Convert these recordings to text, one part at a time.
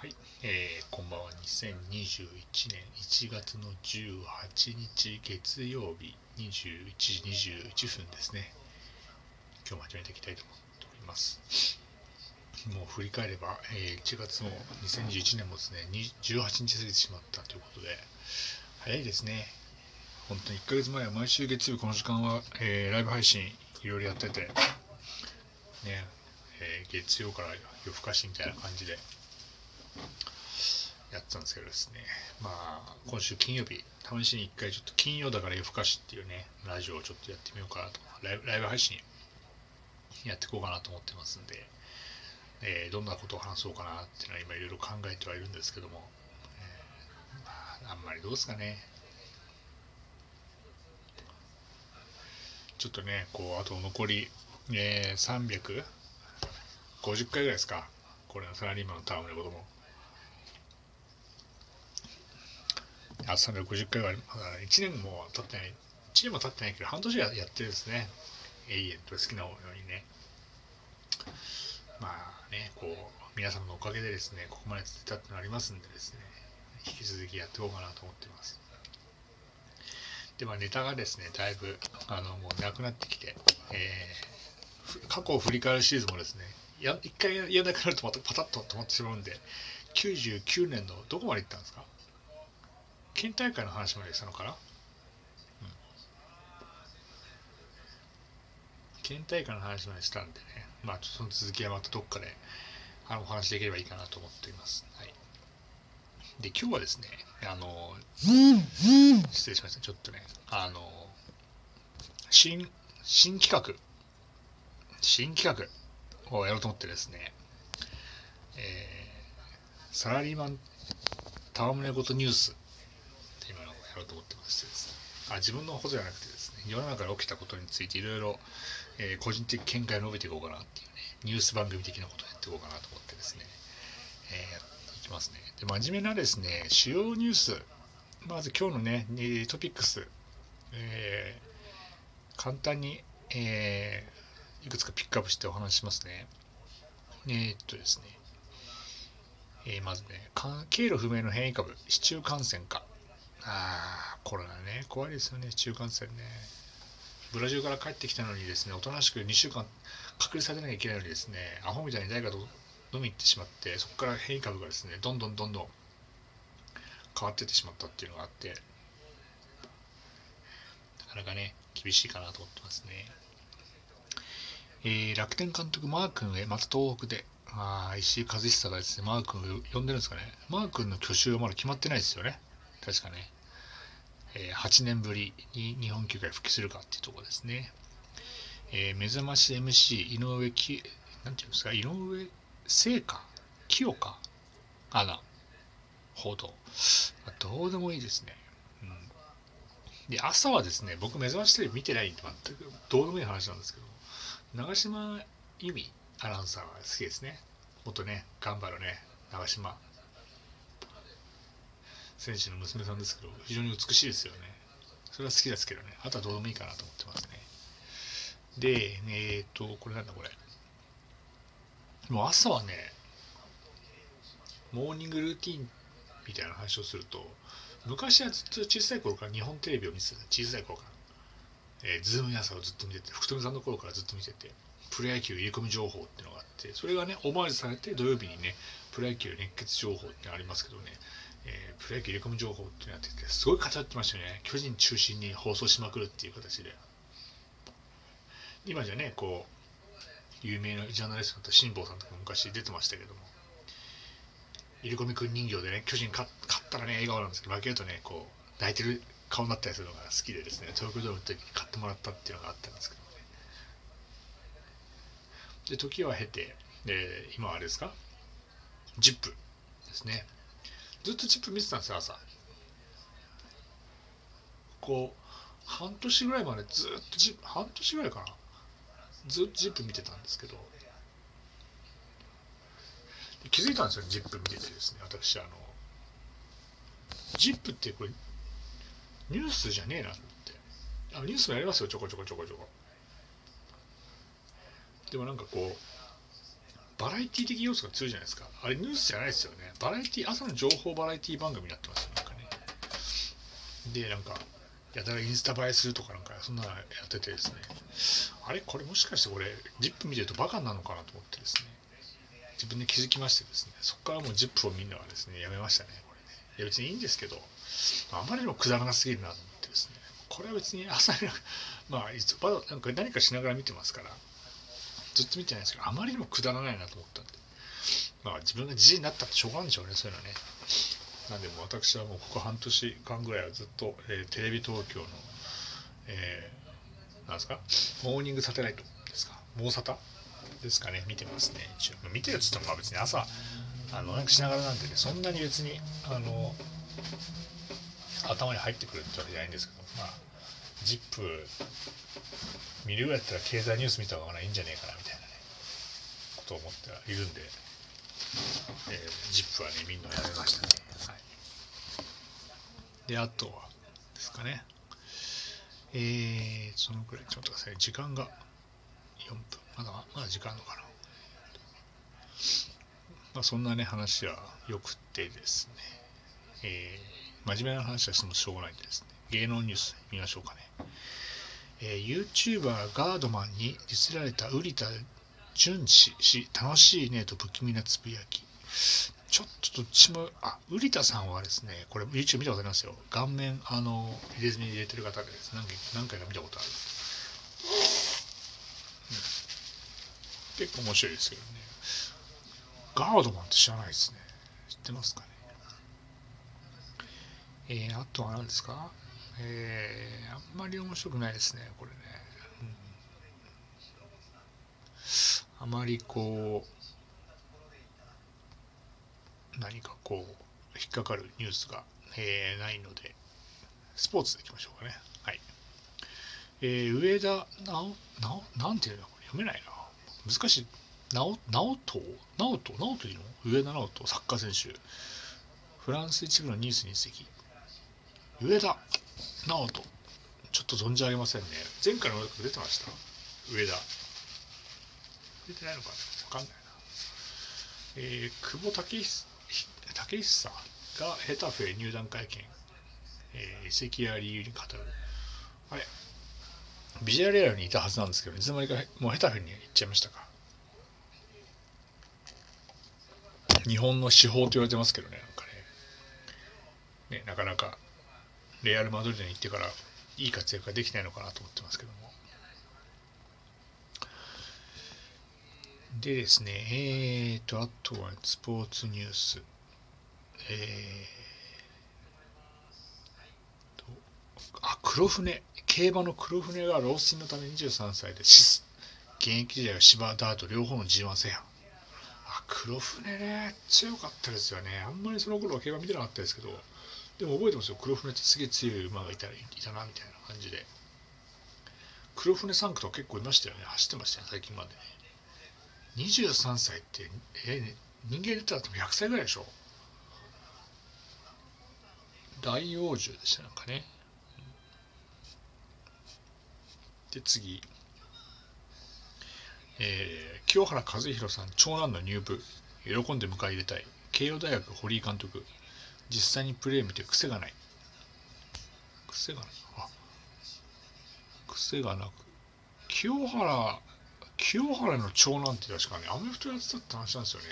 はい、えー、こんばんは。2021年1月の18日月曜日21時21分ですね。今日も始めていきたいと思っております。もう振り返れば、えー1月の2021年もですね、18日過ぎてしまったということで、早いですね。本当に1ヶ月前は毎週月曜日この時間は、えーライブ配信いろいろやってて、ね、えー月曜から夜更かしみたいな感じでやってたんですけどですね、まあ、今週金曜日、試しに一回ちょっと金曜だから夜更かしっていうね、ラジオをちょっとやってみようかなと、ライブライブ配信やっていこうかなと思ってますんで、えーどんなことを話そうかなっていうのは今いろいろ考えてはいるんですけども、えーまあ、あんまりどうですかね。ちょっとね、こう、あと残り、えー、350回ぐらいですか。これのサラリーマンのタームのことも。あ350回は、まだ1年も経ってない、1年も経ってないけど、半年はやってるですね。永遠と好きなようにね。まあね、こう、皆様のおかげでですね、ここまで続いたってのありますんでですね、引き続きやっていこうかなと思ってます。で、まあネタがですね、だいぶ、あの、もうなくなってきて、えー過去を振り返るシリーズンもですね、や一回やらなくなるとまたパタッと止まってしまうんで、99年のどこまで行ったんですか？県大会の話までしたのかな、うん、県大会の話までしたんでね、まあ、その続きはまたどっかであのお話できればいいかなと思っています。はい、で、今日はですね、あの、失礼しました、ちょっとね、あの、新、新企画、新企画をやろうと思ってですね、えーサラリーマン戯れごとニュースろうと思ってましてですねあ自分のことじゃなくてですね世の中で起きたことについていろいろ個人的見解を述べていこうかなっていうねニュース番組的なことをやっていこうかなと思ってですね、えーやっていきますねで真面目なですね主要ニュースまず今日のねトピックス、えー簡単に、えーいくつかピックアップしてお話しますねえーっとですねえまずね、経路不明の変異株、市中感染か。ああ、コロナね、怖いですよね、中感染ね。ブラジルから帰ってきたのにですね、おとなしく2週間隔離されなきゃいけないのにですね、アホみたいに誰かと飲み行ってしまって、そこから変異株がですね、どんどんどんどん変わってってしまったっていうのがあって、なかなかね、厳しいかなと思ってますね。えー楽天監督、マー君へ、また東北で、あ石井和久がですね、マー君を呼んでるんですかね。マー君の去就はまだ決まってないですよね。確かね。え8年ぶりに日本球界復帰するかっていうところですね。えー目覚まし MC、井上き、なんていうんですか、井上聖華、清香アナ、報道。どうでもいいですね。うん、で、朝はですね、僕、目覚ましテレビ見てないんで、全くどうでもいい話なんですけど、長島由美アナウンサーが好きですね。元ね、頑張るね、長島選手の娘さんですけど、非常に美しいですよね。それは好きですけどね、あとはどうでもいいかなと思ってますね。で、えっ、と、これなんだこれ。もう朝はね、モーニングルーティンみたいな話をすると、昔はずっと小さい頃から日本テレビを見てた、小さい頃から。えーズーム朝をずっと見てて、福富さんの頃からずっと見てて、プロ野球入れ込み情報っていうのがあって、それがね、オマージュされて土曜日にね、プロ野球熱血情報ってありますけどね、えープロ野球入れ込み情報っていうのやってて、すごい語ってましたよね。巨人中心に放送しまくるっていう形で。今じゃね、こう、有名なジャーナリストだった辛坊さんとか昔出てましたけども、入れ込み君人形でね、巨人勝ったらね、笑顔なんですけど、負けるとね、こう、泣いてる顔になったりするのが好きでですね、東京ドームの時に買ってもらったっていうのがあったんですけどね。で、時は経て、で、今はあれですか ?ZIP ですね。ずっと ZIP 見てたんですよ、朝。こう、半年ぐらいまでずっと ZIP、半年ぐらいかな。ずっと ZIP 見てたんですけど、気づいたんですよ、ZIP 見ててですね、私、あの、ZIP ってこれ、ニュースじゃねえなって。あニュースもやりますよ、ちょこちょこちょこちょこ。でもなんかこう、バラエティ的要素が強いじゃないですか。あれニュースじゃないですよね。バラエティ朝の情報バラエティ番組になってますよなんかね。でなんかやたらインスタ映えするとかなんかそんなやっててですね。あれこれもしかして俺 ZIP 見てるとバカなのかなと思ってですね。自分で気づきましてですね。そこからもう ZIP を見るのはですねやめましたねこれね。いや別にいいんですけどあまりにもくだらなすぎるなと思ってですね。これは別に朝に まあいつなんか何かしながら見てますからずっと見てないんですけどあまりにもくだらないなと思ったんで。まあ自分がじじいになったってしょうがないんでしょうねそういうのはね。なんでも私はもうここ半年間ぐらいはずっと、えーテレビ東京の、えーなんですか？モーニングサテライトですか？モーサタ？ですかね。見てますね一応。見てるっつってもまあ別に朝あのなんかしながらなんでねそんなに別にあの頭に入ってくるってわけじゃないんですけどまあ ZIP 見るぐらいだったら経済ニュース見た方がいいんじゃねえかなみたいなね。ことを思ってはいるんで、えー、ZIP はね見るのやめましたね。はい。であとはですかね。えー、そのくらいちょっと待ってください。時間が4分。まだまだ時間あるのかな。まあそんなね話はよくてですね。えー、真面目な話はしてもしょうがないんでですね。芸能ニュース見ましょうかね。えー、YouTuber ガードマンにディスられた瓜田淳氏氏楽しいねと不気味なつぶやき。ちょっとどっちもあ瓜田さんはですね。これ YouTube 見たことありますよ。顔面あの入れ墨に入れてる方でです。何回何回か見たことある、うん、結構面白いですけどね。ガードマンって知らないですね。知ってますかね？えー、あとは何ですか？えー、あんまり面白くないですね、これね。うん、あまりこう、何かこう、引っかかるニュースが、えー、ないので、スポーツでいきましょうかね。はい。えー、上田直、直、なお、なんていうのこれ読めないな。難しい。直、直人直人直人いいの？上田直人、サッカー選手。フランス一部のニースに移籍。上田直人。ちょっと存じ上げませんね。前回の出てました？上田。出てないのかな？わかんないな。えー、久保建英さんがヘタフェ入団会見、えー、移籍や理由に語る。あれビジュアルエアにいたはずなんですけどいつの間にかもうヘタフェに行っちゃいましたか。日本の司法と言われてますけどねなんかね。ねなかなかレアル・マドリードに行ってからいい活躍ができないのかなと思ってますけども。でですね、えーと、あとはスポーツニュース。えーと、あ、黒船。競馬の黒船が老衰のため23歳で死す。現役時代は芝ダート両方の G1 制覇。あ、黒船ね、強かったですよね。あんまりその頃は競馬見てなかったですけど、でも覚えてますよ。黒船ってすげえ強い馬がいたらいたなみたいな感じで。黒船3区とか結構いましたよね。走ってましたね最近まで。ね23歳ってえー、人間で言ったら100歳ぐらいでしょ。大王獣でしたなんかね。で次。えー、清原和博さん長男の入部。喜んで迎え入れたい。慶応大学堀井監督。実際にプレー見て癖がない。癖がない。あ。癖がなく。清原清原の長男って確かねアメフトやってたって話なんですよね。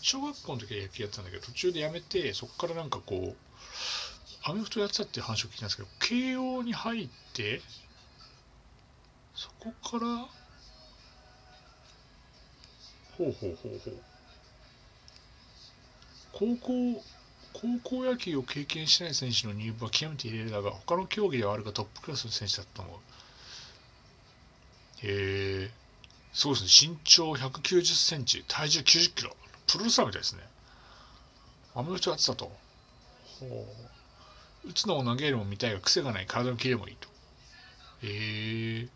小学校の時は野球やってたんだけど途中でやめてそこからなんかこうアメフトやってたって話を聞いたんですけど慶応に入ってそこからほうほうほうほう。高校高校野球を経験してない選手の入部は極めて異例だが他の競技ではあるがトップクラスの選手だと思うへえそうですね。身長190センチ体重90キロ。プロレスラーみたいですね。アメフトやってたと。ほう。打つのも投げるのも見たいが癖がない体のキレもいいと。へえ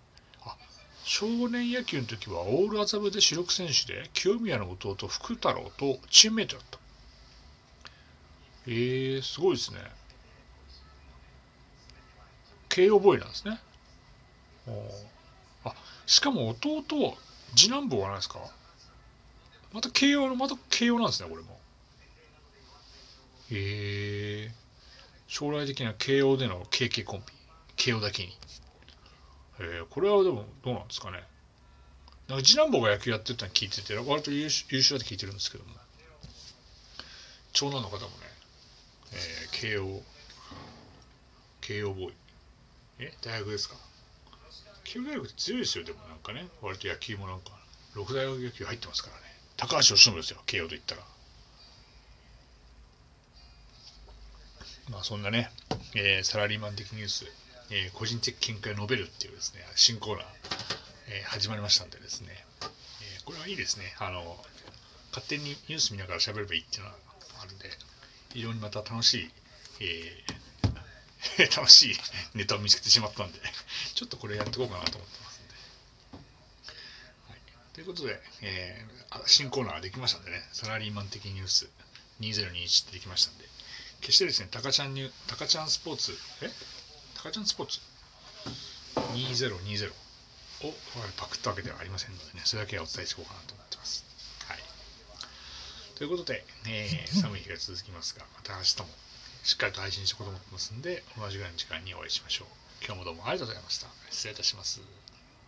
あ少年野球の時はオール麻布で主力選手で清宮の弟福太郎とチームメイトだった。えー、すごいですね。慶応ボーイなんですね。あ、しかも弟、次男坊は何ですか？また慶応のまた慶応なんですねこれも。へえ将来的な慶応での KK コンビ慶応だけに。えー、これはでもどうなんですかね。なんか次男坊が野球やってたの聞いてて割と優秀優秀だって聞いてるんですけども長男の方もね、えー、慶応慶応ボーイ。え？大学ですか？慶応大学強いですよでもなんかね。割と野球もなんか六大学野球入ってますからね。高橋由伸ですよ慶応と言ったら。まあそんなね、えー、サラリーマン的ニュース、えー、個人的見解を述べるっていうですね新コーナー、えー、始まりましたんでですね、えこれはいいですね。あの勝手にニュース見ながら喋ればいいっていうのは非常にまた楽しい、え 楽しいネタを見つけてしまったんでちょっとこれやっていこうかなと思ってますんで。はい、ということで、え新コーナーができましたんでねサラリーマン的ニュース2021ってできましたんで決してですね、タカちゃんに、タカちゃんスポーツ、え？タカちゃんスポーツ ?2020 をパクったわけではありませんのでね、それだけはお伝えしていこうかなと。ということで、えー、寒い日が続きますが、また明日もしっかりと配信していこうと思ってますんで、同じぐらいの時間にお会いしましょう。今日もどうもありがとうございました。失礼いたします。